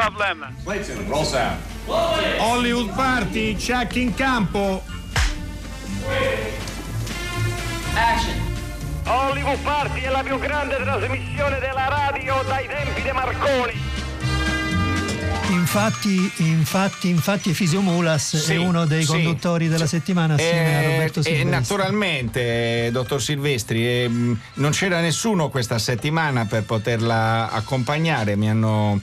Problem. Clayton, roll sound. Hollywood Party, check in campo. Action. Hollywood Party è la più grande trasmissione della radio dai tempi di Marconi. Infatti, infatti, infatti Fisio Mulas Sì, è uno dei sì. conduttori della settimana assieme a Eh, Roberto eh, Silvestri. naturalmente, eh, dottor Silvestri, eh, non c'era nessuno questa settimana per poterla accompagnare. Mi hanno,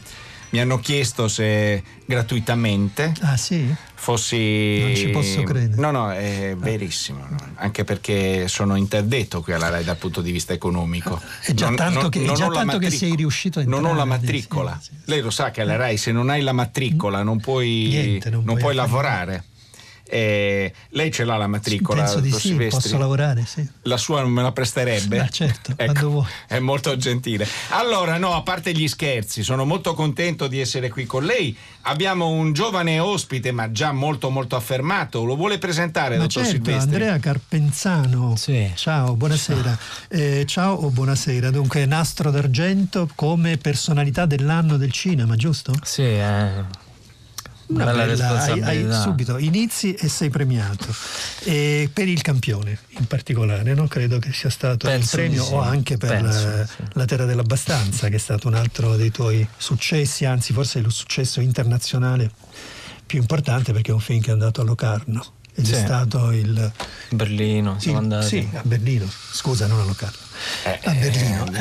mi hanno chiesto se gratuitamente Ah sì? fossi. Non ci posso credere. No, no, è verissimo. no? Anche perché sono interdetto qui alla RAI dal punto di vista economico. È già tanto che- è già tanto che sei riuscito a Non ho la entrare, matricola. sì, sì, Lei lo sa che alla RAI se non hai la matricola non puoi, Niente, non non puoi lavorare. Eh, lei ce l'ha la matricola, Penso di sì, Silvestri? posso lavorare, sì. La sua non me la presterebbe? Ah, certo, Ecco, quando vuoi. È molto gentile. Allora, no, a parte gli scherzi, sono molto contento di essere qui con lei. Abbiamo un giovane ospite, ma già molto molto affermato. Lo vuole presentare, Ma dottor certo, Silvestri? Andrea Carpenzano. Sì. Ciao, buonasera. Eh, ciao o buonasera. Dunque, Nastro d'Argento come personalità dell'anno del cinema, giusto? Sì, è una bella, bella- hai, responsabilità. hai subito inizi e sei premiato. E per il campione in particolare, no? credo che sia stato Penso il premio sì. o anche per Penso, la, sì. la Terra dell'Abbastanza, che è stato un altro dei tuoi successi, anzi forse il successo internazionale più importante perché è un film che è andato a Locarno. Ed Sì. è stato il, Berlino, siamo il- andati. Sì, a Berlino. Scusa, non a Locarno. Eh, a Berlino. eh,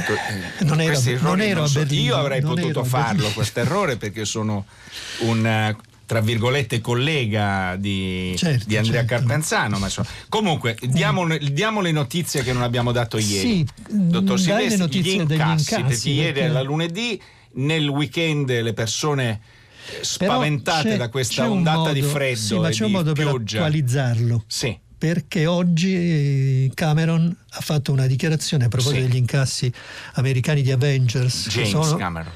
eh, non ero, non ero non a so- Berlino. Io avrei potuto a farlo questo errore perché sono un eh, tra virgolette collega di, Certo, di Andrea certo. Carpenzano ma insomma. comunque diamo, diamo le notizie che non abbiamo dato ieri Sì, dottor dai le Silvestri gli incassi, incassi, perché ieri era lunedì nel weekend le persone spaventate da questa ondata modo- di freddo Sì, ma c'è un modo per pioggia attualizzarlo. sì Perché oggi eh, Cameron ha fatto una dichiarazione a proposito Sì. degli incassi americani di Avengers. James sono- Cameron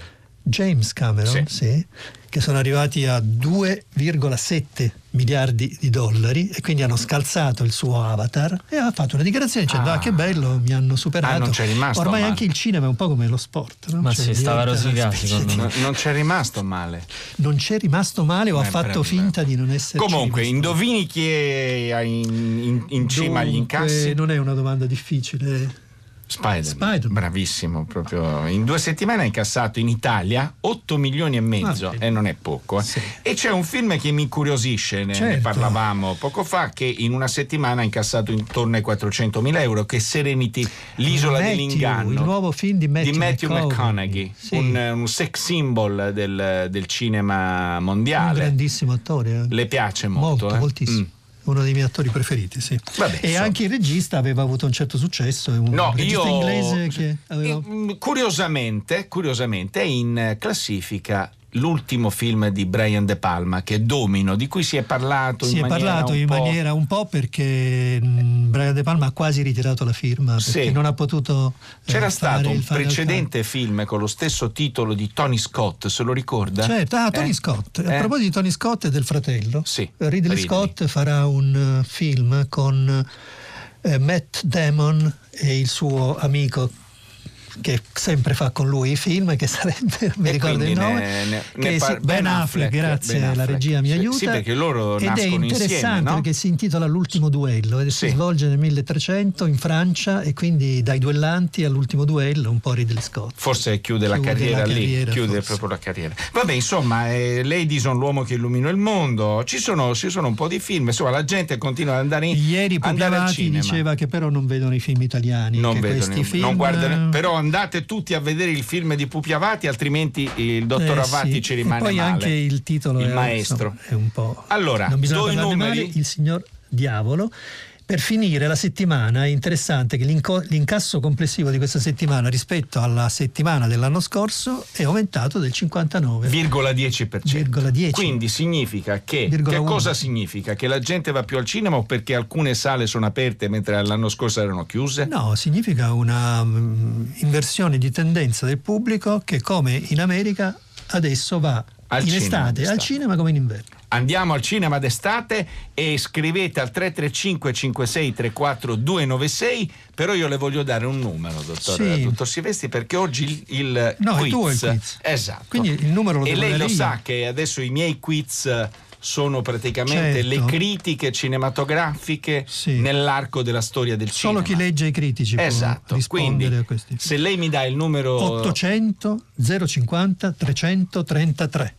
James Cameron, Sì. sì, che sono arrivati a 2,7 miliardi di dollari e quindi hanno scalzato il suo avatar e ha fatto una dichiarazione dicendo Ah. ah, che bello, mi hanno superato. Ah, non c'è rimasto Ormai male. anche il cinema è un po' come lo sport. no? Ma Cioè, sì, stava di- No- non c'è rimasto male Non c'è rimasto male o ha Eh, fatto finta di non essere Comunque, indovini chi è in, in- in cima agli incassi? Non è una domanda difficile. Spider-Man. Spider-Man. Bravissimo, proprio. In due settimane ha incassato in Italia 8 milioni e mezzo Ah, e non è poco. eh. Sì. E c'è un film che mi incuriosisce, ne, ne Certo. parlavamo poco fa, che in una settimana ha incassato intorno ai 400 mila euro, che è Serenity, l'isola Matthew, dell'inganno. il nuovo film di Matthew McConaughey. McConaughey, Sì. un, un sex symbol del, del cinema Un mondiale. grandissimo attore. eh. Le piace molto, Molto, eh? moltissimo. Mm. Uno dei miei attori preferiti, sì. Vabbè, e insomma. anche il regista aveva avuto un certo successo. Un No, regista io inglese che aveva. Eh, mm, curiosamente, curiosamente è in classifica l'ultimo film di Brian De Palma che è Domino, di cui si è parlato Si in è maniera parlato un in po'- maniera un po' perché mh, Brian De Palma ha quasi ritirato la firma Sì. non ha potuto. eh, C'era stato un precedente film con lo stesso titolo di Tony Scott, se lo ricorda? Certo, ah, Tony Eh? Scott. Eh? A proposito di Tony Scott e del fratello, Sì, Ridley, Ridley. Scott farà un eh, film con eh, Matt Damon e il suo amico che sempre fa con lui i film che sarebbe mi E ricordo il nome ne- ne- ne par- Ben Affleck, grazie Ben la Affleck. regia mi Sì, aiuta Sì, perché loro ed è interessante insieme, no? perché si intitola L'ultimo duello e Sì. si svolge nel 1300 in Francia e quindi dai duellanti all'ultimo duello un po' Ridley Scott Forse chiude la Chiude carriera la lì, carriera, chiude forse. proprio la carriera. Vabbè, insomma, eh, Ladies l'uomo che illuminò il mondo. Ci sono, ci sono un po' di film, insomma, la gente continua ad andare in Ieri andare al Pugliavati cinema. diceva che però non vedono i film italiani non che vedono, questi film non guardano, però andate tutti a vedere il film di Pupi Avati, altrimenti il dottor Eh, Avati sì. ci E rimane poi male. anche il titolo Il è, maestro. insomma, è un po'. Allora, non bisogna parlarne numeri. male, il signor Diavolo. Per finire la settimana è interessante che l'incasso complessivo di questa settimana rispetto alla settimana dell'anno scorso è aumentato del 59. Virgola 10%. Virgola 10. Quindi significa che che cosa significa? Che la gente va più al cinema o perché alcune sale sono aperte mentre l'anno scorso erano chiuse? No, significa una mm, inversione di tendenza del pubblico che come in America adesso va Al in cinema estate al cinema come in inverno. Andiamo al cinema d'estate e scrivete al 335 5634 296 però io le voglio dare un numero, dottor, Sì. dottor Silvestri, perché oggi il, il No, è quiz, tuo il quiz. Esatto. Quindi il numero lo E lei lo io. sa che adesso i miei quiz sono praticamente Certo. le critiche cinematografiche Sì. nell'arco della storia del Solo cinema. chi legge i critici Esatto, può rispondere quindi a questi. se lei mi dà il numero 800 050 333.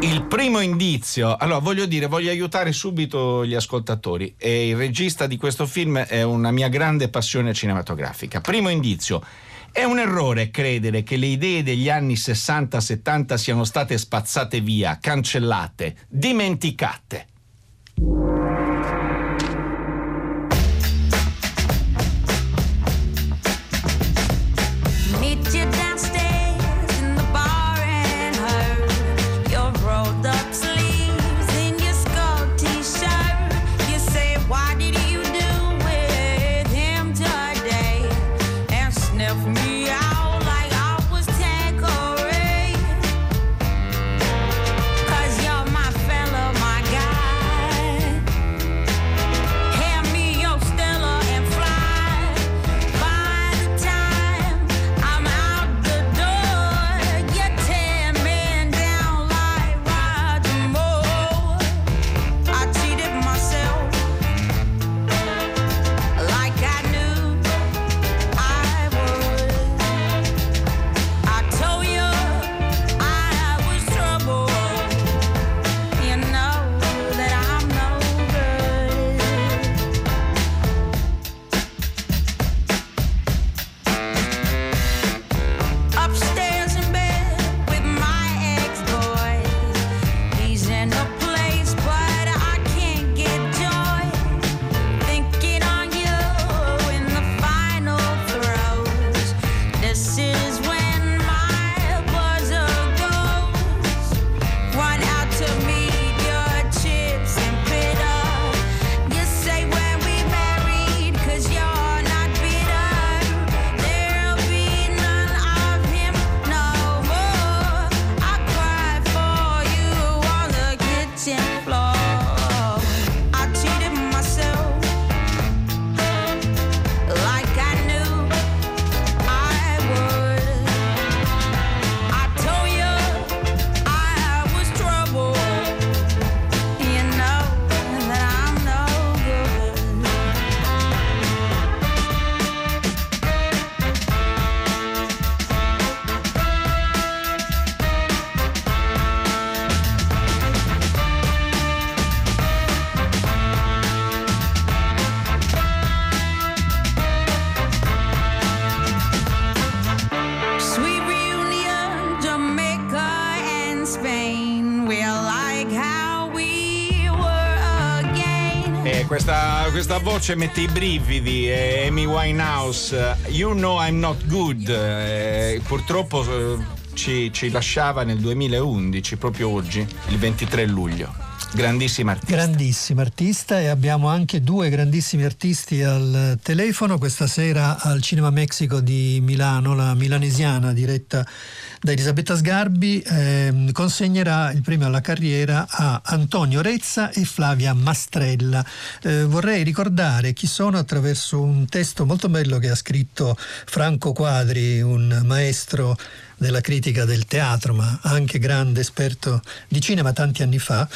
Il primo indizio, allora voglio dire, voglio aiutare subito gli ascoltatori e il regista di questo film è una mia grande passione cinematografica. Primo indizio, è un errore credere che le idee degli anni 60-70 siano state spazzate via, cancellate, dimenticate. Voce mette i brividi, è Amy Winehouse, eh, You Know I'm Not Good, eh, purtroppo eh, ci, ci lasciava nel 2011, proprio oggi, il 23 luglio. Grandissima artista. Grandissimo artista e abbiamo anche due grandissimi artisti al telefono questa sera al Cinema Mexico di Milano, la milanesiana diretta da Elisabetta Sgarbi, ehm, consegnerà il premio alla carriera a Antonio Rezza e Flavia Mastrella. Eh, vorrei ricordare chi sono attraverso un testo molto bello che ha scritto Franco Quadri, un maestro della critica del teatro, ma anche grande esperto di cinema tanti anni fa,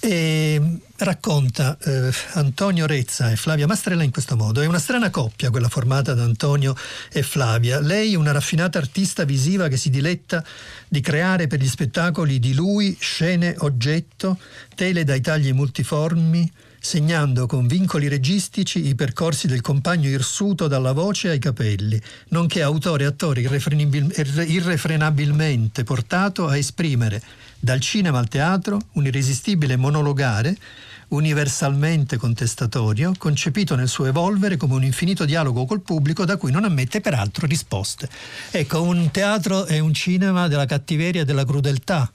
e racconta eh, Antonio Rezza e Flavia Mastrella in questo modo. È una strana coppia quella formata da Antonio e Flavia. Lei una raffinata artista visiva che si diletta di creare per gli spettacoli di lui scene oggetto, tele dai tagli multiformi, segnando con vincoli registici i percorsi del compagno irsuto dalla voce ai capelli, nonché autore e attore irrefrenabil- irrefrenabilmente portato a esprimere dal cinema al teatro un irresistibile monologare universalmente contestatorio, concepito nel suo evolvere come un infinito dialogo col pubblico da cui non ammette peraltro risposte. Ecco, un teatro è un cinema della cattiveria e della crudeltà.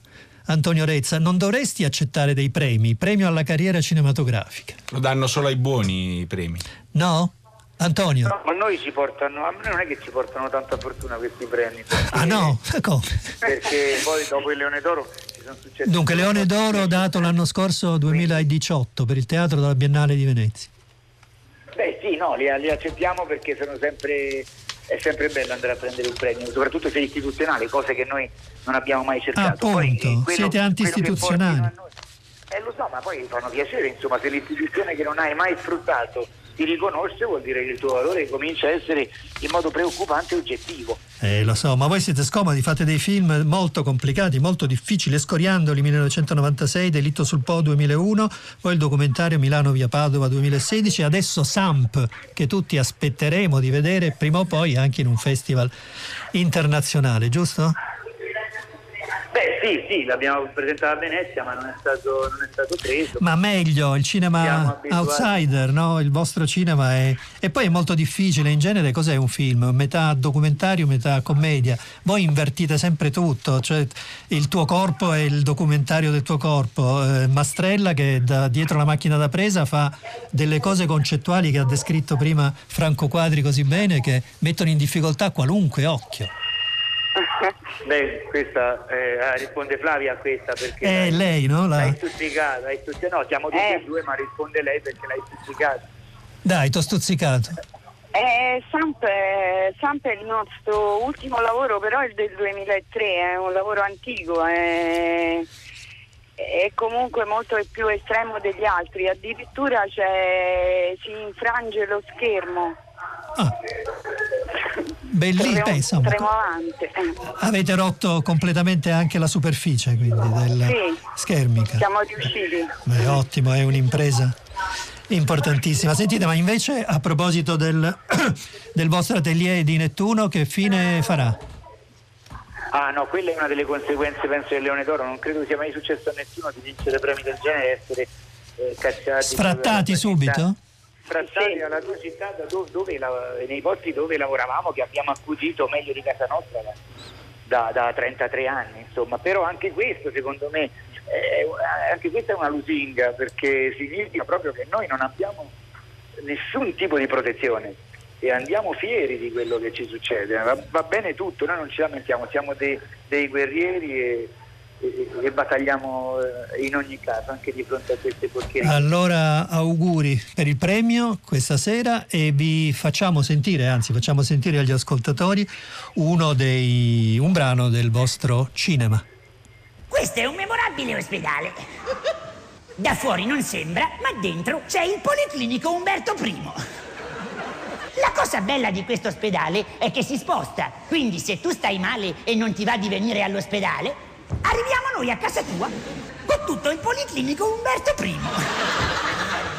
Antonio Rezza, non dovresti accettare dei premi, premio alla carriera cinematografica. Lo danno solo ai buoni i premi. No? Antonio? No, ma noi ci portano, a me non è che ci portano tanta fortuna questi premi. perché- Ah no? Come? Perché poi dopo il Leone d'Oro sono successe. Dunque, Leone d'Oro dato l'anno scorso 2018 per il teatro della Biennale di Venezia. Beh sì, no, li, li accettiamo perché sono sempre, è sempre bello andare a prendere un premio, soprattutto se è istituzionale, cose che noi non abbiamo mai cercato. Appunto, eh, quello- siete anti-istituzionali. Eh lo so, ma poi fanno piacere, insomma, se l'istituzione che non hai mai sfruttato ti riconosce vuol dire che il tuo valore comincia a essere in modo preoccupante oggettivo. Eh, lo so, ma voi siete scomodi, fate dei film molto complicati, molto difficili. Scoriandoli 1996, Delitto sul Po 2001, poi il documentario Milano via Padova 2016, adesso Samp, che tutti aspetteremo di vedere prima o poi anche in un festival internazionale, giusto? Beh sì, sì, l'abbiamo presentato a Venezia ma non è stato, non è stato preso. Ma meglio, il cinema outsider, no? Il vostro cinema è... E poi è molto difficile, in genere cos'è un film? Metà documentario, metà commedia. Voi invertite sempre tutto, cioè il tuo corpo è il documentario del tuo corpo. Eh, Mastrella che da dietro la macchina da presa fa delle cose concettuali che ha descritto prima Franco Quadri così bene che mettono in difficoltà qualunque occhio. Beh, questa eh, ah, risponde Flavia a questa perché È l'hai- lei, no? La- l'hai stuzzicata, hai stuzzicato. No, siamo tutti Eh. e due, ma risponde lei perché l'hai stuzzicata. Dai, t'ho stuzzicato. Eh, Samp, è- Samp è il nostro ultimo lavoro, però è del 2003, è un lavoro antico, è, è comunque molto più estremo degli altri, addirittura c'è- si infrange lo schermo. Ah. Bellissimo, Tremo- beh, insomma. tremolante. eh. Avete rotto completamente anche la superficie quindi della Sì. schermica. Siamo riusciti. Beh, ottimo, è un'impresa importantissima. Sentite, ma invece a proposito del, del vostro atelier di Nettuno, che fine farà? Ah no, quella è una delle conseguenze, penso, del Leone d'Oro. Non credo sia mai successo a nessuno di vincere premi del genere e essere eh, cacciati. Sfrattati dalla Sfrattati Sì. dalla tua città, da dove, dove nei posti dove lavoravamo, che abbiamo acquisito meglio di casa nostra da, da- da 33 anni, insomma. Però anche questo, secondo me, è- anche questa è una lusinga, perché significa proprio che noi non abbiamo nessun tipo di protezione e andiamo fieri di quello che ci succede. Va, va bene tutto, noi non ci lamentiamo, siamo dei, dei guerrieri e, e- battagliamo eh, in ogni caso, anche di fronte a queste porcherie. Allora auguri per il premio questa sera e vi facciamo sentire, anzi facciamo sentire agli ascoltatori uno dei, un brano del vostro cinema. Questo è un memorabile ospedale. Da fuori non sembra, ma dentro c'è il Policlinico Umberto I. La cosa bella di questo ospedale è che si sposta, quindi se tu stai male e non ti va di venire all'ospedale, arriviamo noi a casa tua con tutto il Policlinico Umberto I.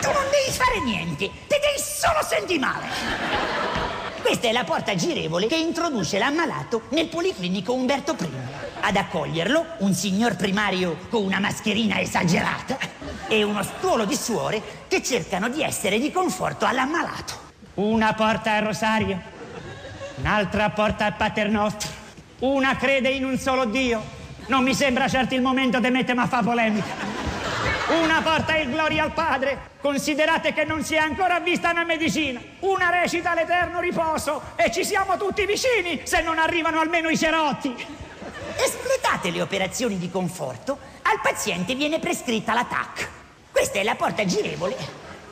Tu non devi fare niente, ti devi solo sentire male. Questa è la porta girevole che introduce l'ammalato nel Policlinico Umberto I. Ad accoglierlo un signor primario con una mascherina esagerata e uno stuolo di suore che cercano di essere di conforto all'ammalato. Una porta al rosario, un'altra porta al paternostro, una crede in un solo Dio. Non mi sembra certo il momento di mettermi a fa polemica. Una porta il gloria al Padre. Considerate che non si è ancora vista una medicina. Una recita l'eterno riposo e ci siamo tutti vicini se non arrivano almeno i cerotti. Espletate le operazioni di conforto, al paziente viene prescritta la TAC. Questa è la porta girevole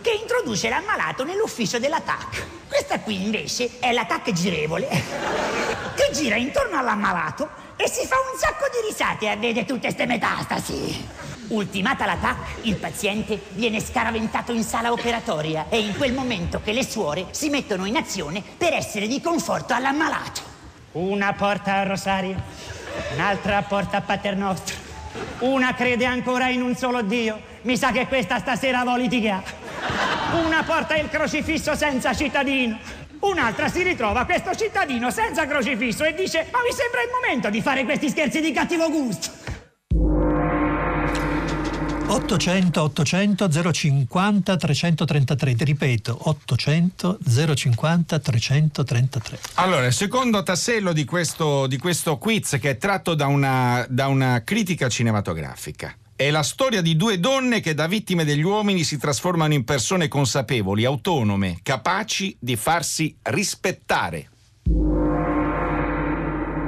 che introduce l'ammalato nell'ufficio della TAC. Questa qui invece è la TAC girevole che gira intorno all'ammalato e si fa un sacco di risate a vedere tutte ste metastasi. Ultimata la TAC, il paziente viene scaraventato in sala operatoria e in quel momento che le suore si mettono in azione per essere di conforto all'ammalato. Una porta al rosario, un'altra porta a paternostro, una crede ancora in un solo Dio. Mi sa che questa stasera vuole litigare. Una porta il crocifisso senza cittadino. Un'altra si ritrova questo cittadino senza crocifisso e dice: Ma mi sembra il momento di fare questi scherzi di cattivo gusto. 800 800 050 333, ti ripeto, 800 050 333. Allora, il secondo tassello di questo, di questo quiz che è tratto da una, da una critica cinematografica. È la storia di due donne che da vittime degli uomini si trasformano in persone consapevoli, autonome, capaci di farsi rispettare.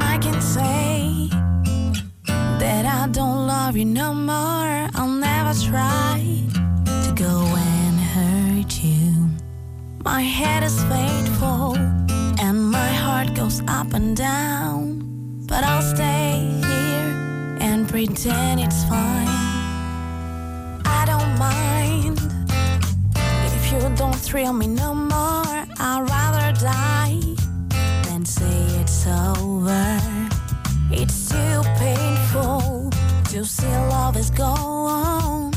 I can say that I don't love you no more. I'll never try to go and hurt you. My head is fateful and my heart goes up and down. But I'll stay here and pretend it's fine. Don't mind if you don't thrill me no more. I'd rather die than say it's over. It's too painful to see love is gone.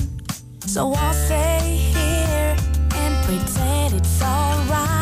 So I'll stay here and pretend it's alright.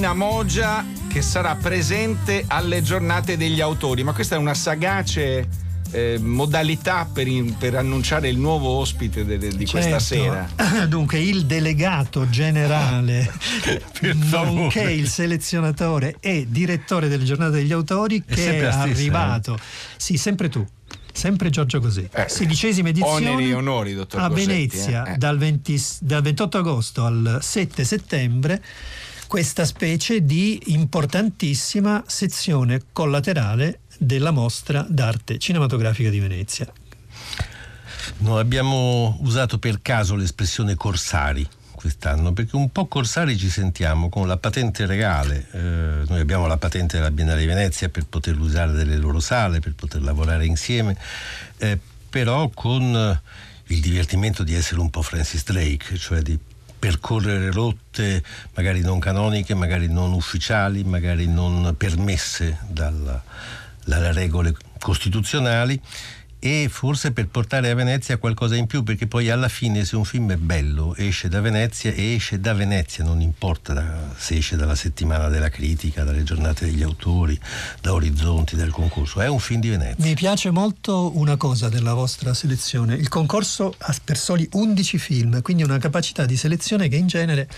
Alright in Amogia che sarà presente alle giornate degli autori, ma questa è una sagace eh, modalità per, in- per annunciare il nuovo ospite de- de- di questa Certo. sera. Dunque, il delegato generale, nonché il selezionatore e direttore delle giornate degli autori, È che è, stessa, eh? arrivato. Sì, sempre tu. Sempre Giorgio Così. Eh, Sedicesima edizione oneri onori, dottor a Gossetti, Venezia eh. Eh. dal, 20 dal 28 agosto al 7 settembre. Questa specie di importantissima sezione collaterale della mostra d'arte cinematografica di Venezia. Non abbiamo usato per caso l'espressione corsari quest'anno perché un po' corsari ci sentiamo con la patente regale. Eh, noi abbiamo la patente della Biennale di Venezia per poter usare delle loro sale, per poter lavorare insieme, eh, però con eh, il divertimento di essere un po' Francis Drake, cioè di percorrere rotte magari non canoniche, magari non ufficiali, magari non permesse dalle regole costituzionali e forse per portare a Venezia qualcosa in più perché poi alla fine se un film è bello esce da Venezia e esce da Venezia non importa da- se esce dalla settimana della critica dalle giornate degli autori da Orizzonti dal concorso è un film di Venezia Mi piace molto una cosa della vostra selezione. Il concorso ha per soli 11 film, quindi una capacità di selezione che in genere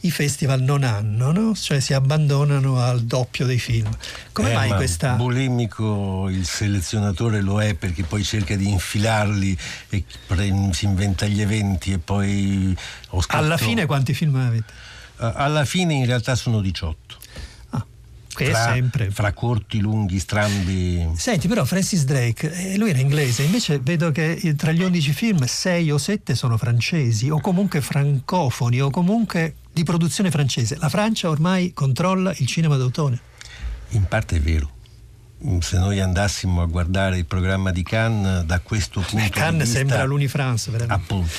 i festival non hanno, no? cioè si abbandonano al doppio dei film. Come Eh, mai ma questa... bulimico il selezionatore lo è perché poi cerca di infilarli e pre- si inventa gli eventi e poi Alla fine quanti film avete? Alla fine in realtà sono 18 Che è fra, sempre. fra corti, lunghi, strambi Senti, però Francis Drake, eh, lui era inglese, invece vedo che tra gli 11 film 6 o 7 sono francesi o comunque francofoni o comunque di produzione francese. La Francia ormai controlla il cinema d'autore. In parte è vero. Mm, Se noi andassimo a guardare il programma di Cannes da questo punto di Cannes vista, sembra l'Unifrance, veramente. appunto.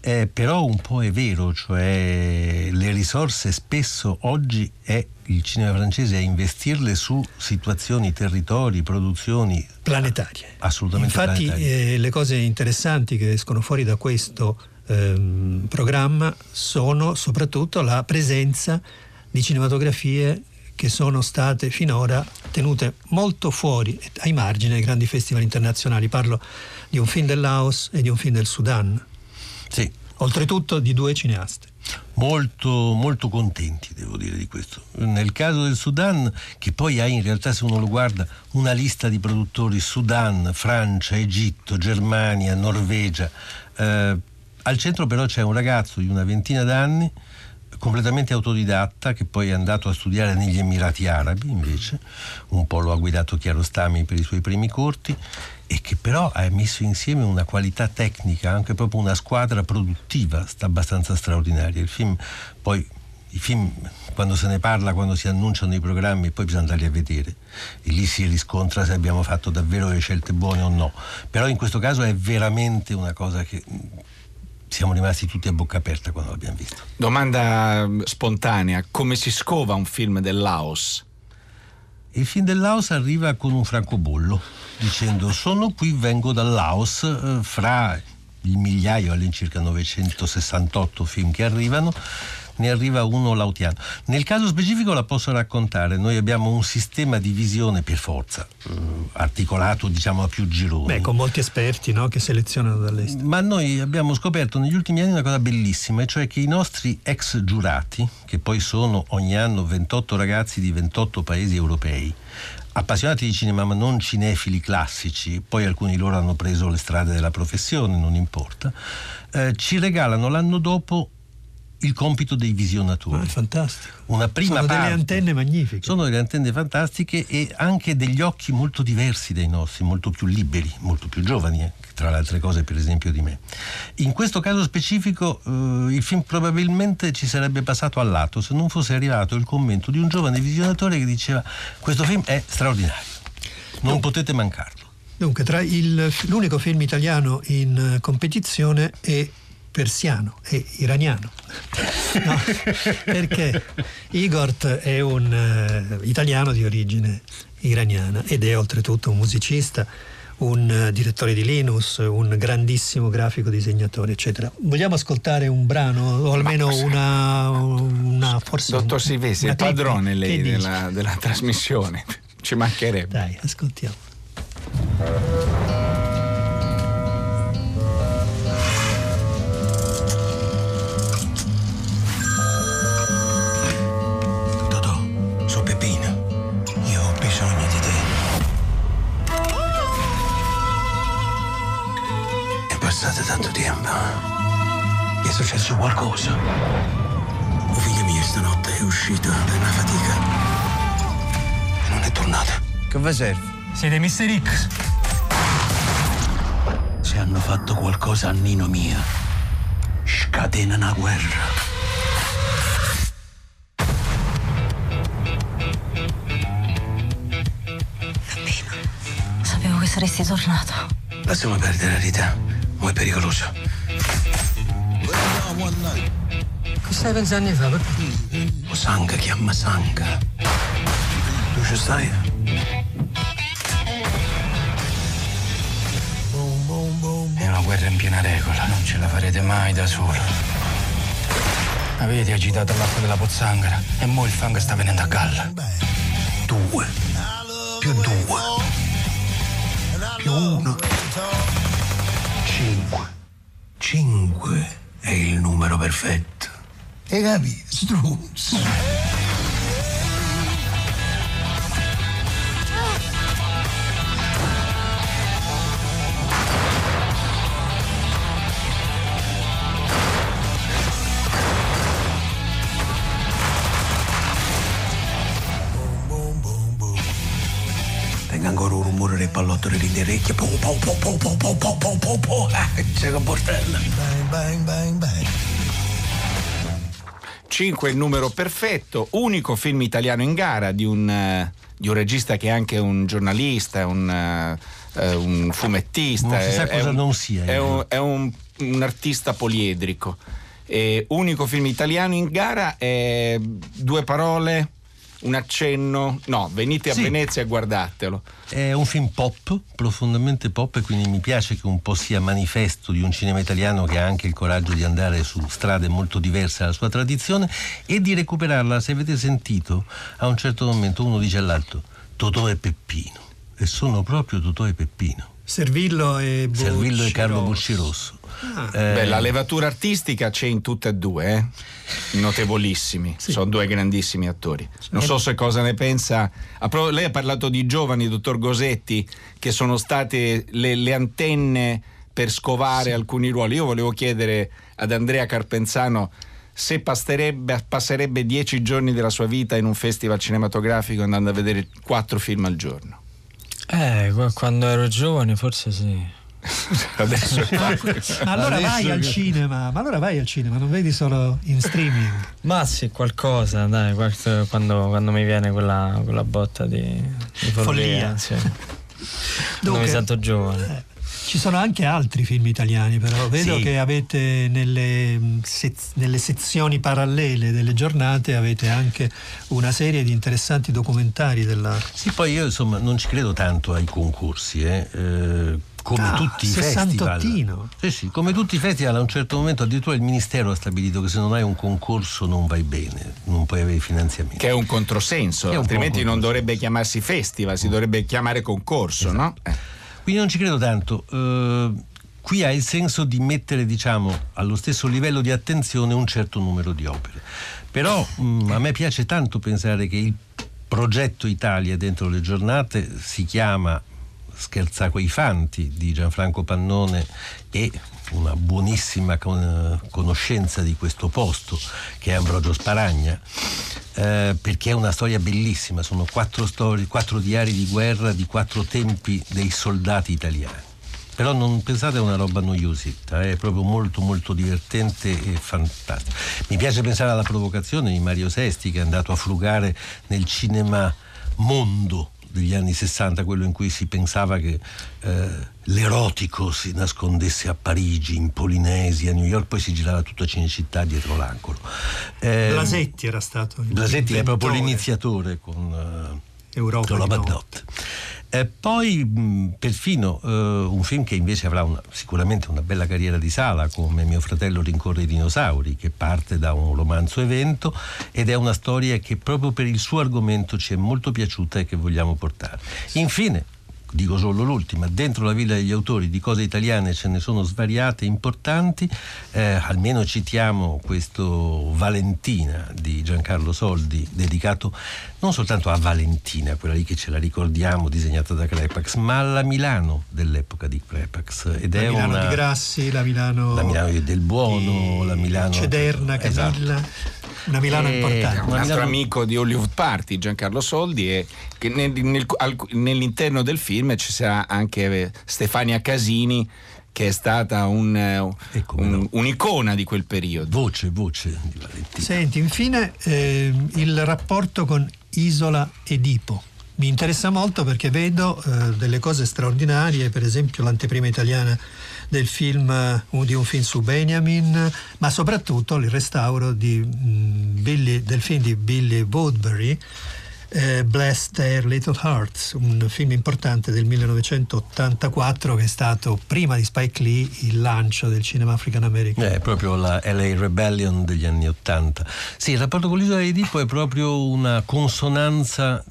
Eh, però un po' è vero, cioè le risorse spesso oggi è il cinema francese a investirle su situazioni, territori, produzioni planetarie. assolutamente Infatti planetarie. eh, le cose interessanti che escono fuori da questo ehm, programma sono soprattutto la presenza di cinematografie che sono state finora tenute molto fuori, ai margini dei grandi festival internazionali. Parlo di un film del Laos e di un film del Sudan. Sì. Oltretutto di due cineaste. Molto, molto contenti, devo dire, di questo. Nel caso del Sudan, che poi ha in realtà, se uno lo guarda, una lista di produttori Sudan, Francia, Egitto, Germania, Norvegia. eh, al centro però c'è un ragazzo di una ventina d'anni, completamente autodidatta, che poi è andato a studiare negli Emirati Arabi, invece, un po' lo ha guidato Chiarostami per i suoi primi corti, e che però ha messo insieme una qualità tecnica, anche proprio una squadra produttiva sta abbastanza straordinaria. Il film poi i film quando se ne parla, quando si annunciano i programmi, poi bisogna andarli a vedere e lì si riscontra se abbiamo fatto davvero le scelte buone o no. Però in questo caso è veramente una cosa che siamo rimasti tutti a bocca aperta quando l'abbiamo visto. Domanda mm, spontanea, come si scova un film del Laos? Il film del Laos arriva con un francobollo dicendo sono qui, vengo dal Laos, eh, fra il migliaio all'incirca 968 film che arrivano ne arriva uno lautiano. Nel caso specifico la posso raccontare, noi abbiamo un sistema di visione per forza, eh, articolato diciamo a più gironi. Beh, con molti esperti no, che selezionano dall'estero. Ma noi abbiamo scoperto negli ultimi anni una cosa bellissima, e cioè che i nostri ex giurati, che poi sono ogni anno 28 ragazzi di 28 paesi europei, appassionati di cinema ma non cinefili classici, poi alcuni di loro hanno preso le strade della professione, non importa, eh, ci regalano l'anno dopo il compito dei visionatori. Ah, è fantastico. Una prima Sono delle parte- antenne magnifiche. Sono delle antenne fantastiche e anche degli occhi molto diversi dai nostri, molto più liberi, molto più giovani, eh, tra le altre cose per esempio di me. In questo caso specifico eh, il film probabilmente ci sarebbe passato al lato se non fosse arrivato il commento di un giovane visionatore che diceva questo film è straordinario, non potete mancarlo. Dunque, tra il- l'unico film italiano in eh, competizione è persiano, è iraniano. No, perché Igor è un eh, italiano di origine iraniana ed è oltretutto un musicista, un eh, direttore di Linus, un grandissimo grafico disegnatore, eccetera. Vogliamo ascoltare un brano o almeno una, una forse Dottor Silvestri, il padrone lei della, della trasmissione. Ci mancherebbe. Dai, ascoltiamo. Siete Mr. X? Se hanno fatto qualcosa a Nino mio, scatena una guerra. Sapevo che saresti tornato. Lasciamo perdere la vita. Mo' è pericoloso. Che stai pensando di fare? O sanga chiama sanga. Tu ci stai? Ce la farete mai da solo. Avete agitato l'acqua della pozzanghera e mo il fango sta venendo a galla. Due. Più due. Più uno. Cinque. Cinque è il numero perfetto. E capi? Struzzo. Orecchie. Po, po, po, po, po, po, po, po, po, po. Ah, C'è che portella. Bang, bang, bang, bang. 5 è il numero perfetto, unico film italiano in gara di un, eh, di un regista che è anche un giornalista, un, eh, eh, un fumettista. Non si sa è- è cosa un- non sia, È, eh. un, è un- un artista poliedrico. E unico film italiano in gara è due parole, un accenno. No, venite a Sì. Venezia e guardatelo. È un film pop, profondamente pop, e quindi mi piace che un po' sia manifesto di un cinema italiano che ha anche il coraggio di andare su strade molto diverse dalla sua tradizione e di recuperarla. Se avete sentito, a un certo momento uno dice all'altro Totò e Peppino. E sono proprio Totò e Peppino. Servillo e Servillo e Carlo Buccirosso. Buccirosso. Ah. Eh, Beh, la levatura artistica c'è in tutte e due, eh? notevolissimi, sono due grandissimi attori. Non so se cosa ne pensa. Pro- lei ha parlato di giovani, dottor Gosetti, che sono state le, le antenne per scovare alcuni ruoli. Io volevo chiedere ad Andrea Carpenzano se passerebbe, dieci giorni della sua vita in un festival cinematografico andando a vedere quattro film al giorno. Eh, qu- quando ero giovane forse sì. Adesso Ma allora Adesso vai al che- cinema, ma allora vai al cinema, non vedi solo in streaming. Ma sì, qualcosa, dai, qualche- quando, quando mi viene quella, quella botta di, di follia. Follia. sì. Quando Dunque- mi sento giovane. Ci sono anche altri film italiani, però vedo Sì. che avete nelle, mh, sez- nelle sezioni parallele delle giornate avete anche una serie di interessanti documentari della Sì, poi io insomma non ci credo tanto ai concorsi, eh. Eh, come Ah, tutti i festival. Sì, sì, come tutti i festival a un certo momento addirittura il Ministero ha stabilito che se non hai un concorso non vai bene, non puoi avere i finanziamenti. Che è un controsenso, è un altrimenti un non dovrebbe chiamarsi festival, si dovrebbe chiamare concorso, no? Eh. Quindi non ci credo tanto. Eh, qui ha il senso di mettere, diciamo, allo stesso livello di attenzione un certo numero di opere. Però mh, a me piace tanto pensare che il progetto Italia dentro le giornate si chiama Scherza coi fanti di Gianfranco Pannone e una buonissima con- conoscenza di questo posto che è Ambrogio Sparagna eh, perché è una storia bellissima sono quattro, storie, quattro diari di guerra di quattro tempi dei soldati italiani però non pensate a una roba noiosetta, è proprio molto molto divertente e fantastica. Mi piace pensare alla provocazione di Mario Sesti che è andato a frugare nel cinema mondo degli anni 60, quello in cui si pensava che eh, l'erotico si nascondesse a Parigi, in Polinesia, a New York, poi si girava tutta Cinecittà dietro l'angolo. Eh, Blasetti era stato Blasetti è proprio l'iniziatore con, eh, con la di Bad notte. Notte. Eh, poi mh, perfino eh, un film che invece avrà una- sicuramente una bella carriera di sala come Mio fratello rincorre i dinosauri che parte da un romanzo evento ed è una storia che proprio per il suo argomento ci è molto piaciuta e che vogliamo portare. Infine dico solo l'ultima, dentro la Villa degli Autori di cose italiane ce ne sono svariate importanti, eh, almeno citiamo questo Valentina di Giancarlo Soldi, dedicato non soltanto a Valentina, quella lì che ce la ricordiamo, disegnata da Crepax, ma alla Milano dell'epoca di Crepax. Ed La è Milano una, di Grassi, la Milano, la Milano del Buono, la Milano... Cederna, Esatto. Camilla, una Milano Eh, importante. Un altro amico di Hollywood Party, Giancarlo Soldi, e nel- nel- al- nell'interno del film ci sarà anche eh, Stefania Casini, che è stata un, eh, un- un'icona di quel periodo. Voce, voce di Valentina. Senti, infine eh, il rapporto con Isola Edipo. Mi interessa molto perché vedo eh, delle cose straordinarie, per esempio l'anteprima italiana del film, eh, di un film su Benjamin, ma soprattutto il restauro di, mm, Billy- del film di Billy Woodbury, eh, Bless Their Little Hearts, un film importante del 1984 che è stato prima di Spike Lee il lancio del cinema African American. È proprio la LA Rebellion degli anni Ottanta. Sì, il rapporto con l'isola di Edipo è proprio una consonanza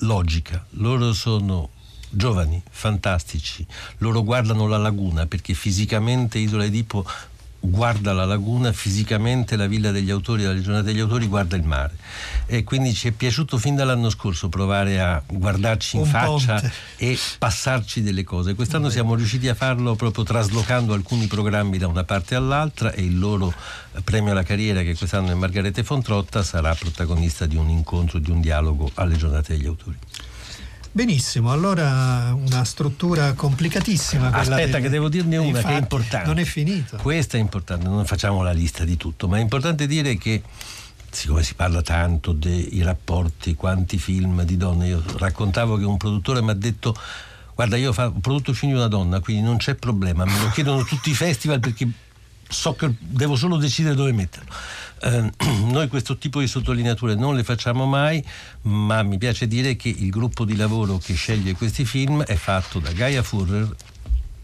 logica. Loro sono giovani, fantastici, loro guardano la laguna perché fisicamente Isola di Edipo guarda la laguna, fisicamente la Villa degli Autori, la Giornata degli Autori guarda il mare. E quindi ci è piaciuto fin dall'anno scorso provare a guardarci in Un faccia ponte. e passarci delle cose. Quest'anno siamo riusciti a farlo proprio traslocando alcuni programmi da una parte all'altra e il loro premio alla carriera, che quest'anno è Margarete Fontrotta, sarà protagonista di un incontro, di un dialogo alle giornate degli autori. Benissimo, allora una struttura complicatissima. Aspetta, del- che devo dirne una che Infatti, è importante. Non è finito. Questa è importante, non facciamo la lista di tutto, ma è importante dire che siccome si parla tanto dei rapporti, quanti film di donne, io raccontavo che un produttore mi ha detto guarda io fa- ho prodotto film di una donna, quindi non c'è problema, me lo chiedono tutti i festival perché so che devo solo decidere dove metterlo. Eh, noi questo tipo di sottolineature non le facciamo mai, ma mi piace dire che il gruppo di lavoro che sceglie questi film è fatto da Gaia Furrer,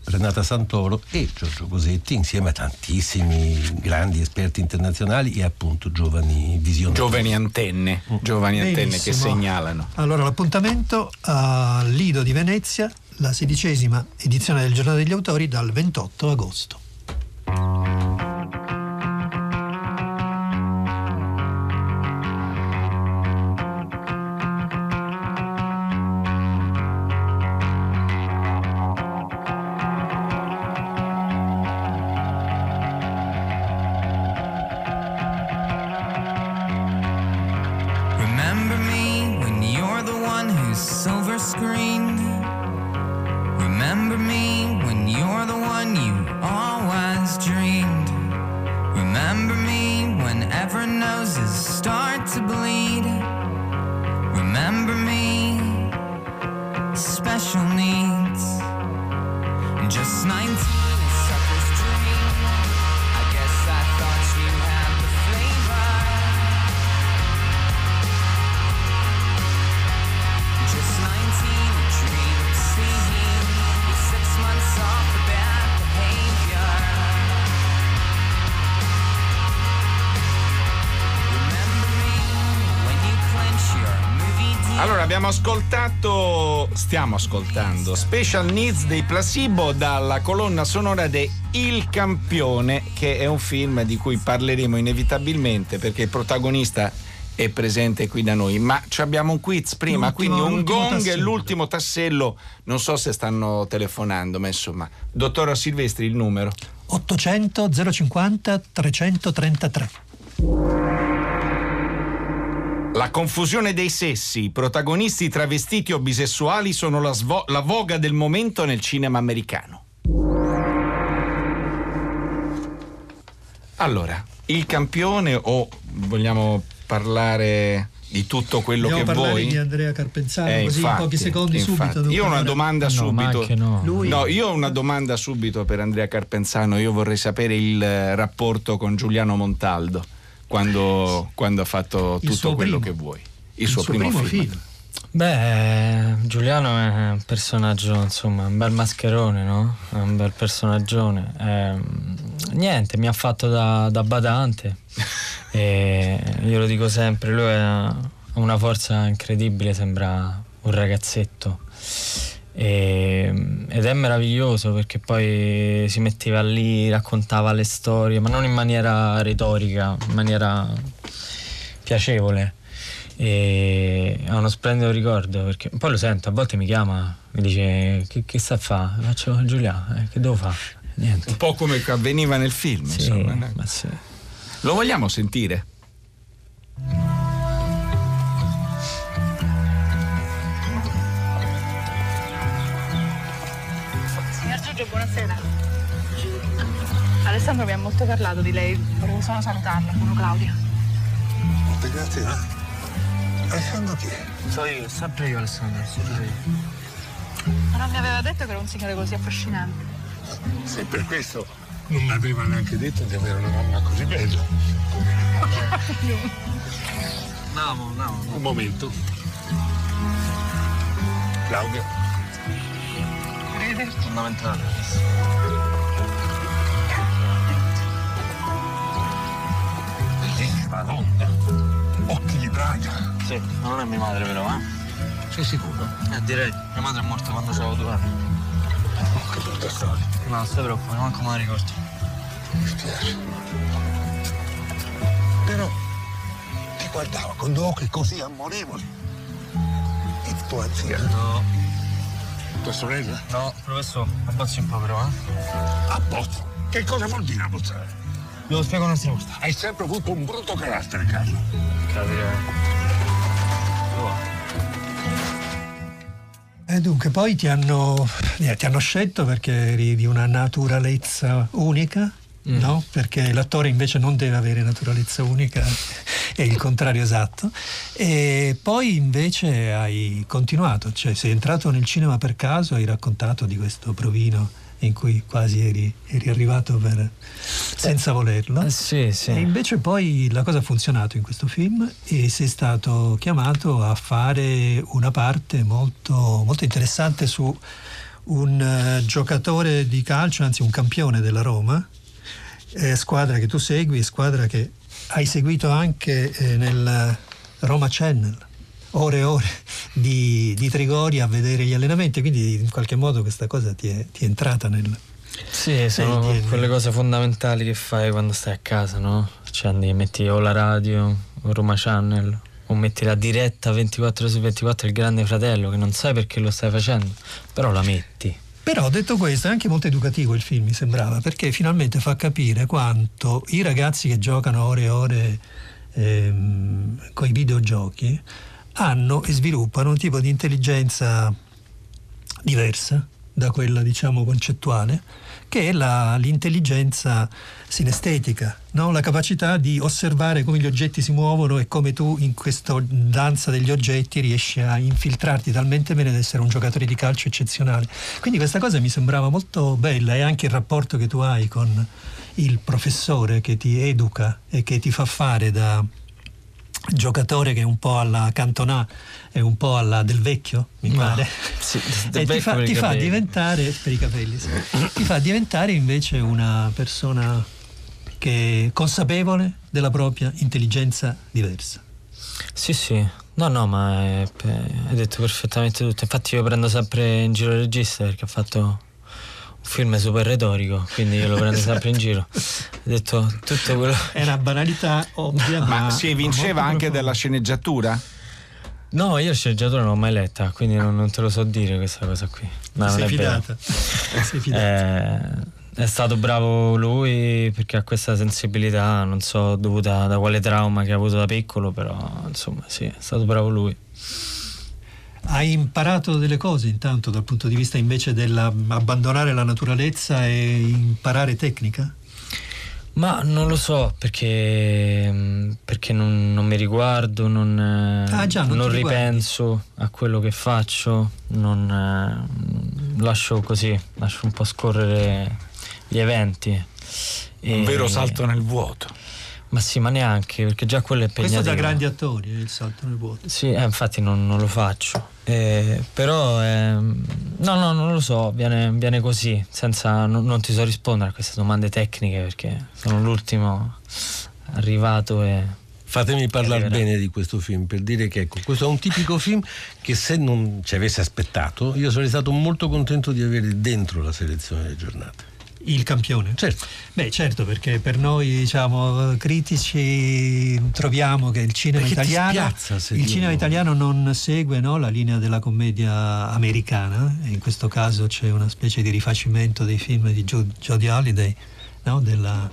Renata Santoro e Giorgio Cosetti insieme a tantissimi grandi esperti internazionali e appunto giovani visionari. Giovani antenne, giovani antenne che segnalano. Allora, l'appuntamento al Lido di Venezia, la sedicesima edizione del Giornale degli Autori dal 28 agosto. Abbiamo ascoltato, stiamo ascoltando Special Needs dei Placebo dalla colonna sonora de Il Campione, che è un film di cui parleremo inevitabilmente perché il protagonista è presente qui da noi. Ma ci abbiamo un quiz prima, L'ultimo- quindi un gong e l'ultimo tassello. Non so se stanno telefonando, ma insomma. Dottora Silvestri, il numero. 800 050 333. La confusione dei sessi, i protagonisti travestiti o bisessuali sono la, svo- la voga del momento nel cinema americano. Allora, il campione o vogliamo parlare di tutto quello Vogliamo che parlare vuoi? di Andrea Carpenzano Eh, così in infatti, pochi secondi infatti. subito. dopo Io ho una domanda No, ma subito. anche no. Lui- No, io ho una domanda subito per Andrea Carpenzano. Io vorrei sapere il eh, rapporto con Giuliano Montaldo quando, quando ha fatto Il tutto suo quello primo. che vuoi. Il, suo, primo, film. Beh, Giuliano è un personaggio, insomma, un bel mascherone, no? È un bel personaggione. Ehm, niente, mi ha fatto da, da badante. e io lo dico sempre, lui ha una forza incredibile, sembra un ragazzetto. E- ed è meraviglioso perché poi si metteva lì, raccontava le storie, ma non in maniera retorica, in maniera piacevole. E ha uno splendido ricordo perché poi lo sento, a volte mi chiama, mi dice che, che sta a fare? Faccio Giulia, eh, che devo fare? Niente. Un po' come avveniva nel film, Sì, insomma. ma sì. Lo vogliamo sentire? Giorgio, buonasera. Alessandro mi ha molto parlato di lei, volevo solo salutarla, sono Claudia. Molte grazie. eh. Alessandro chi è? So io, sempre io Alessandro, sempre io. Ma non mi aveva detto che era un signore così affascinante. Se per questo non mi aveva neanche detto di avere una mamma così bella. No, no, Un momento. Claudia, Arrivederci. Fondamentale. eh, madonna. Occhi di braga. Sì, ma non è mia madre però, eh? Sei sicuro? Eh, direi. Mia madre è morta quando avevo due anni. Oh, che brutta storia. No, stai preoccupando, manco me la ricordo. Mi spiace. Però ti guardava con due occhi così amorevoli. E tua zia? No. Tua sorella? No, professore, abbozzi un po' però, eh? Abbozzo. Che cosa vuol dire abbozzare? Lo spiego un'altra volta. Hai sempre avuto un brutto carattere, Carlo. Capire. E dunque, poi ti hanno, eh, ti hanno scelto perché eri di una naturalezza unica, Mm. no? Perché l'attore invece non deve avere naturalezza unica, è il contrario esatto. E poi invece hai continuato, cioè sei entrato nel cinema per caso, hai raccontato di questo provino in cui quasi eri, eri arrivato per- senza volerlo. Eh, sì, sì. E invece poi la cosa ha funzionato in questo film e sei stato chiamato a fare una parte molto, molto interessante su un eh, giocatore di calcio, anzi un campione della Roma, eh, squadra che tu segui, squadra che hai seguito anche eh, nel Roma Channel, ore e ore di, di Trigoria a vedere gli allenamenti, quindi in qualche modo questa cosa ti è, ti è entrata nel... Sì, sono Nel quelle cose fondamentali che fai quando stai a casa, no? Cioè andi, metti o la radio, o Roma Channel, o metti la diretta 24 su 24 il grande fratello, che non sai perché lo stai facendo, però la metti. Però detto questo è anche molto educativo il film mi sembrava perché finalmente fa capire quanto i ragazzi che giocano ore e ore con i videogiochi hanno e sviluppano un tipo di intelligenza diversa da quella diciamo concettuale, che è la- l'intelligenza sinestetica, no? la capacità di osservare come gli oggetti si muovono e come tu in questa danza degli oggetti riesci a infiltrarti talmente bene da essere un giocatore di calcio eccezionale. Quindi questa cosa mi sembrava molto bella e anche il rapporto che tu hai con il professore che ti educa e che ti fa fare da giocatore che è un po' alla Cantona e un po' alla del vecchio, mi No, pare. sì, e ti fa, ti fa diventare per i capelli, sì. ti fa diventare invece una persona che è consapevole della propria intelligenza diversa. Sì, sì. No, no, ma hai detto perfettamente tutto. Infatti io prendo sempre in giro il regista perché ha fatto un film super retorico, quindi io lo prendo sempre in giro. Ho detto tutto quello... È una banalità ovvia, Ma ma si molto evinceva anche profonda. della sceneggiatura? No, io la sceneggiatura non l'ho mai letta, quindi non, non te lo so dire questa cosa qui. No, non Sei è fidata. Sei fidata. Eh, è stato bravo lui perché ha questa sensibilità, non so dovuta da quale trauma che ha avuto da piccolo, però insomma sì, è stato bravo lui. Hai imparato delle cose intanto dal punto di vista invece dell'abbandonare la naturalezza e imparare tecnica? Ma non lo so perché, perché non, non mi riguardo, non, Ah, già, non non ti riguardi. ripenso a quello che faccio, non, lascio così, lascio un po' scorrere gli eventi. Un E- vero salto nel vuoto. Ma sì, ma neanche, perché già quello è Questo impegnativo. da grandi attori, eh, il salto nel vuoto. Sì, eh, infatti non, non lo faccio. Eh, però, ehm, no, no, non lo so, viene, viene così, senza, non, non ti so rispondere a queste domande tecniche perché sono l'ultimo arrivato e... Fatemi parlare bene di questo film per dire che ecco, questo è un tipico film che se non ci avessi aspettato, io sarei stato molto contento di avere dentro la selezione delle giornate. Il campione? Certo. Beh, certo, perché per noi diciamo, critici troviamo che il cinema Perché italiano, spiazza se il cinema italiano non segue no, la linea della commedia americana e in questo caso c'è una specie di rifacimento dei film di Jodie Holiday, no, della,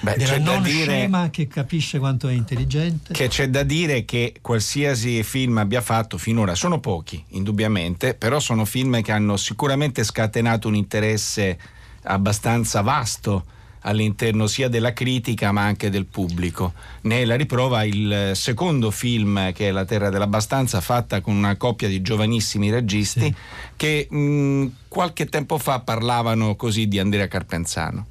Beh, della c'è da non dire- scema che capisce quanto è intelligente. Che c'è da dire che qualsiasi film abbia fatto finora, sono pochi indubbiamente, però sono film che hanno sicuramente scatenato un interesse abbastanza vasto all'interno sia della critica ma anche del pubblico. Ne è la riprova il secondo film che è La Terra dell'Abbastanza fatta con una coppia di giovanissimi registi che mh, qualche tempo fa parlavano così di Andrea Carpenzano.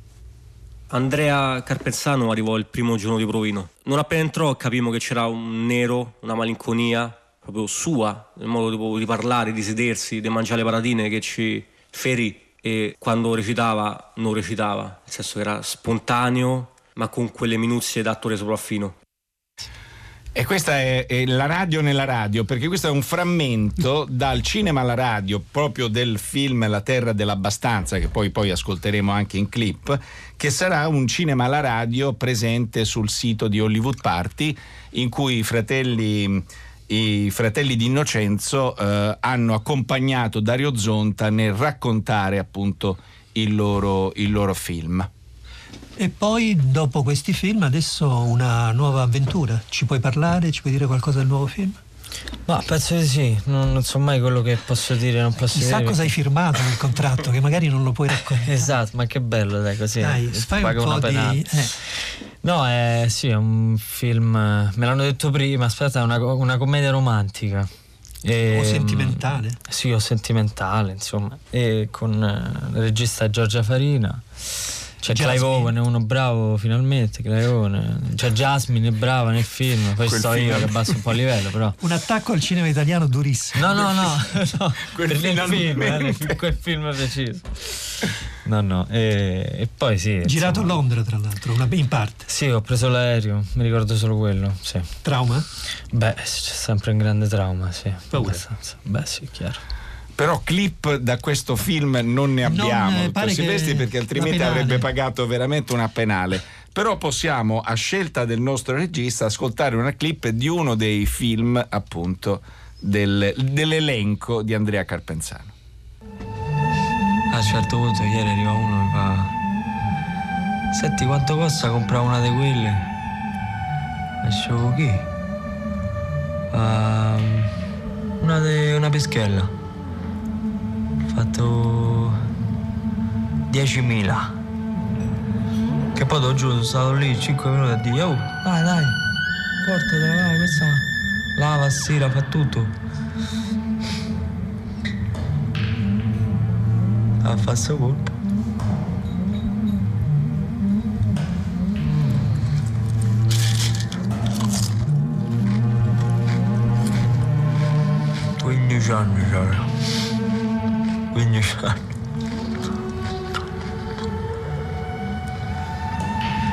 Andrea Carpenzano arrivò il primo giorno di Provino. Non appena entrò capimmo che c'era un nero, una malinconia proprio sua, nel modo di, di parlare, di sedersi, di mangiare le patatine che ci ferì e quando recitava non recitava, nel senso che era spontaneo ma con quelle minuzie da attore sopraffino. E questa è, è la radio nella radio, perché questo è un frammento dal cinema alla radio, proprio del film La Terra dell'Abbastanza, che poi, poi ascolteremo anche in clip, che sarà un cinema alla radio presente sul sito di Hollywood Party, in cui i fratelli, i fratelli di Innocenzo eh, hanno accompagnato Dario Zonta nel raccontare appunto il loro, il loro film. E poi dopo questi film adesso una nuova avventura. Ci puoi parlare? Ci puoi dire qualcosa del nuovo film? Ma penso di sì, non, non so mai quello che posso dire, non posso Chissà dire. cosa hai firmato nel contratto che magari non lo puoi raccontare. Esatto, ma che bello, dai, così. Dai, fai un po' di... eh. No, è, sì, è un film, eh, me l'hanno detto prima, aspetta, è una, una commedia romantica. E, O sentimentale. Sì, o sentimentale, insomma. E con eh, il regista Giorgia Farina. C'è Jasmine. Clive Owen, è uno bravo finalmente, Clive Owen. C'è Jasmine, è brava nel film, poi Quel sto film- io che abbasso un po' il livello, però. Un attacco al cinema italiano durissimo. No, no, no, no Quel per film, eh, quel film preciso. No, no, e, e poi sì. Girato insomma. a Londra, tra l'altro, una- in parte. Sì, ho preso l'aereo, mi ricordo solo quello, sì. Trauma? Beh, c'è sempre un grande trauma, sì. Paura. abbastanza. Beh, sì, chiaro. Però clip da questo film non ne Non, abbiamo, eh, dottor pare che Silvestri, perché altrimenti avrebbe pagato veramente una penale. Però possiamo, a scelta del nostro regista, ascoltare una clip di uno dei film, appunto, del- dell'elenco di Andrea Carpenzano. A un certo punto ieri arriva uno e mi fa Senti quanto costa comprare una di quelle? E dicevo chi? Fa, una, de, una pischella Fa fatto 10.000. Che poi t'ho giuro, sono stato lì 5 minuti a dire, oh, dai, dai, portatela, dai, questa lava, stira, fa tutto. Ha fatto colpo. Quindici anni c'era. 15 anni.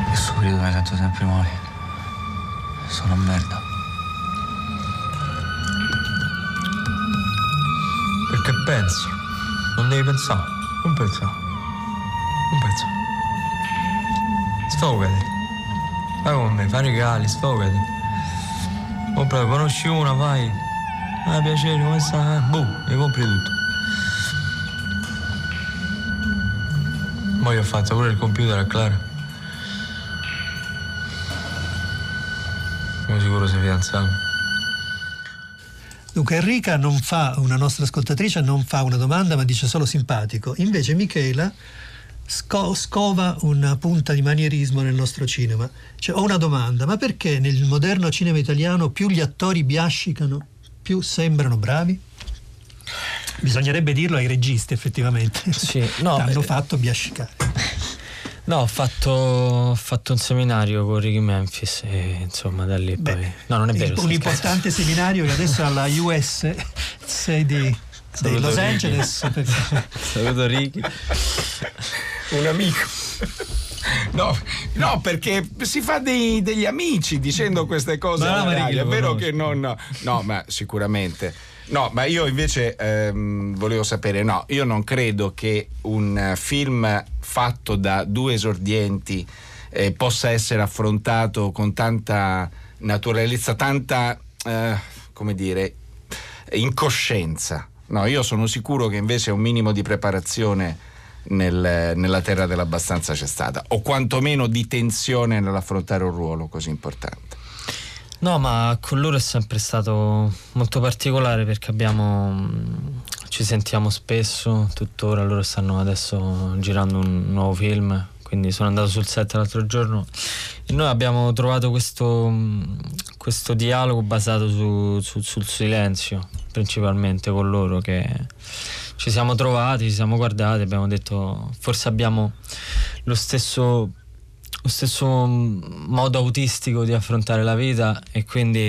Questo periodo mi sento sempre male. Sono una merda. Perché pensi? Non devi pensare. Non pensare. Non pensare. Sfogati. Vai con me, fai regali, sfogati. Compra, conosci una, vai. Ah, piacere, come sta? Boh, e compri tutto. Ma io ho fatto pure il computer a Clara. Sono sicuro si fidanzava. Dunque Enrica non fa, una nostra ascoltatrice non fa una domanda ma dice solo simpatico. Invece Michela sco- scova una punta di manierismo nel nostro cinema. Cioè, ho una domanda, ma perché nel moderno cinema italiano più gli attori biascicano, più sembrano bravi? Bisognerebbe dirlo ai registi effettivamente. Sì, no, Hanno eh, fatto biascicare. No, ho fatto, ho fatto un seminario con Ricky Memphis e insomma da lì poi... No, non è vero. un importante seminario che adesso alla US sei di, di Los Ricky. Angeles. perché- Saluto Ricky. Un amico. No, no, perché si fa dei- degli amici dicendo queste cose. Radio, lo è vero che non. No, ma sicuramente. No, ma io invece ehm, volevo sapere, no, io non credo che un film fatto da due esordienti eh, possa essere affrontato con tanta naturalezza, tanta, eh, come dire, incoscienza. No, io sono sicuro che invece un minimo di preparazione nel- nella terra dell'abbastanza c'è stata, o quantomeno di tensione nell'affrontare un ruolo così importante. No, ma con loro è sempre stato molto particolare perché abbiamo. mh, ci sentiamo spesso, tuttora loro stanno adesso girando un nuovo film, quindi sono andato sul set l'altro giorno e noi abbiamo trovato questo, mh, questo dialogo basato su- su- sul silenzio, principalmente con loro, che ci siamo trovati, ci siamo guardati, abbiamo detto forse abbiamo lo stesso lo stesso modo autistico di affrontare la vita e quindi,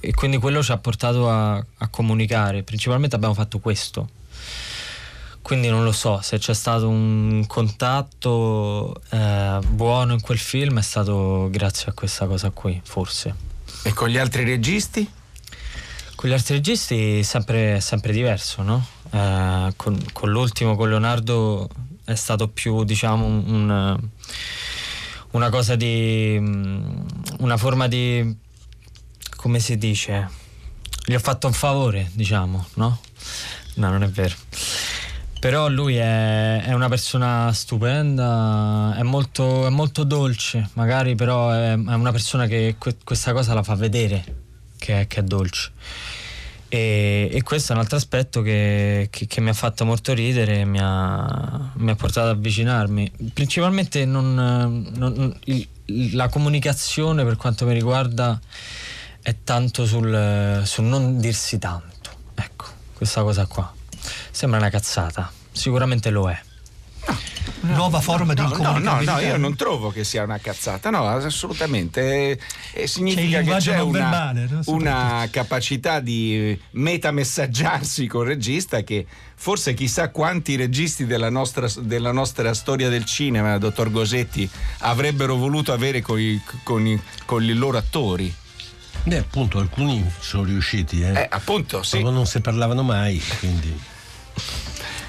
e quindi quello ci ha portato a, a comunicare. Principalmente abbiamo fatto questo. Quindi non lo so, se c'è stato un contatto eh, buono in quel film è stato grazie a questa cosa qui, forse. E con gli altri registi? Con gli altri registi è sempre, sempre diverso, no? Eh, con, con l'ultimo, con Leonardo, è stato più, diciamo, un- un, una cosa di. mm, una forma di. come si dice? Gli ho fatto un favore, diciamo, no? No, non è vero. Però lui è, è una persona stupenda, è molto, è molto dolce, magari però è, è una persona che que- questa cosa la fa vedere che è, che è dolce. E, e questo è un altro aspetto che, che- che mi ha fatto molto ridere e mi ha, mi ha portato ad avvicinarmi. Principalmente non- non- il- la comunicazione per quanto mi riguarda è tanto sul, sul non dirsi tanto. Ecco, questa cosa qua. Sembra una cazzata, sicuramente lo è. Nuova forma di No, no, no, incomunicabilità. no, io non trovo che sia una cazzata, no, assolutamente. E, e significa che c'è una, verbale, no? una capacità di metamessaggiarsi col regista che forse chissà quanti registi della nostra, della nostra storia del cinema, dottor Gosetti, avrebbero voluto avere con i, con i- con i loro attori. Beh, appunto, alcuni sono riusciti, eh. Eh, appunto, sì. Ma non si parlavano mai, quindi.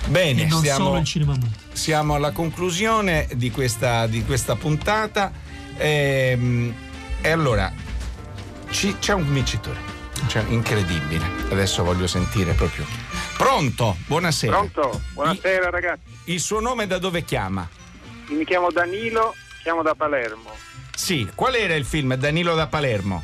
Bene, E non siamo, solo il cinema muto. siamo alla conclusione di questa, di questa puntata. Ehm, E, allora, ci- c'è un vincitore. Cioè, incredibile. Adesso voglio sentire proprio. Pronto? Buonasera. Pronto? Buonasera ragazzi, Il suo nome da dove chiama? mi chiamo Danilo, chiamo da Palermo. Sì, qual era il film? Danilo da Palermo.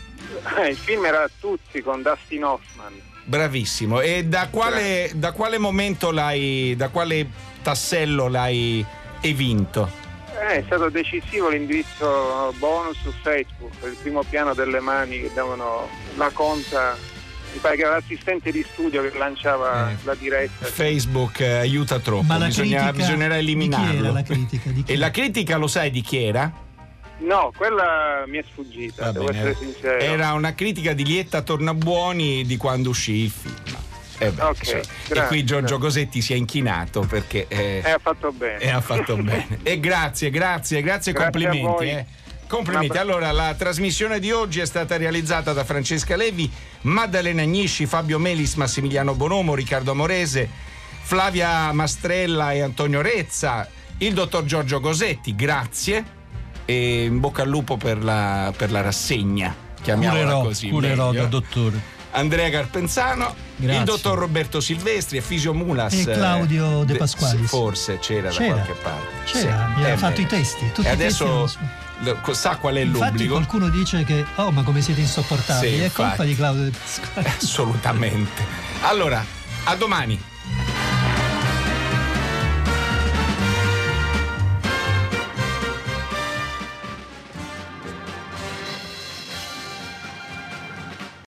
Eh, Il film era Tutti con Dustin Hoffman. Bravissimo. E da quale, da quale momento l'hai, da quale tassello l'hai evinto? Eh, è stato decisivo l'indirizzo bonus su Facebook, il primo piano delle mani che davano la conta, mi pare che era l'assistente di studio che lanciava Eh. la diretta. Facebook eh, aiuta troppo, Ma la bisogna- bisognerà di chi eliminarlo. era la critica? Di chi? E la critica lo sai di chi era? No, quella mi è sfuggita, Va devo bene, essere sincero. Era una critica di Lietta Tornabuoni di quando uscì il film. Eh beh, Ok, insomma. e grazie, qui Giorgio grazie. Cosetti si è inchinato perché eh, ha fatto bene. e ha fatto bene. E grazie, grazie, grazie, Grazie complimenti. eh. Complimenti. Allora, la trasmissione di oggi è stata realizzata da Francesca Levi, Maddalena Agnisci, Fabio Melis, Massimiliano Bonomo, Riccardo Amorese, Flavia Mastrella e Antonio Rezza, il dottor Giorgio Cosetti, grazie e in bocca al lupo per la, per la rassegna. Chiamiamola Curerò, così. curerò meglio. da dottore. Andrea Carpenzano, Grazie. il dottor Roberto Silvestri e Fisio Mulas. E Claudio eh, De Pasqualis. Forse c'era, C'era. da qualche parte. C'era, Sì. ha Eh, fatto i testi. Tutti e i adesso sa qual è Infatti l'obbligo? qualcuno dice che, oh ma come siete insopportabili, Sì, è colpa di Claudio De Pasquale. Assolutamente. Allora, a domani.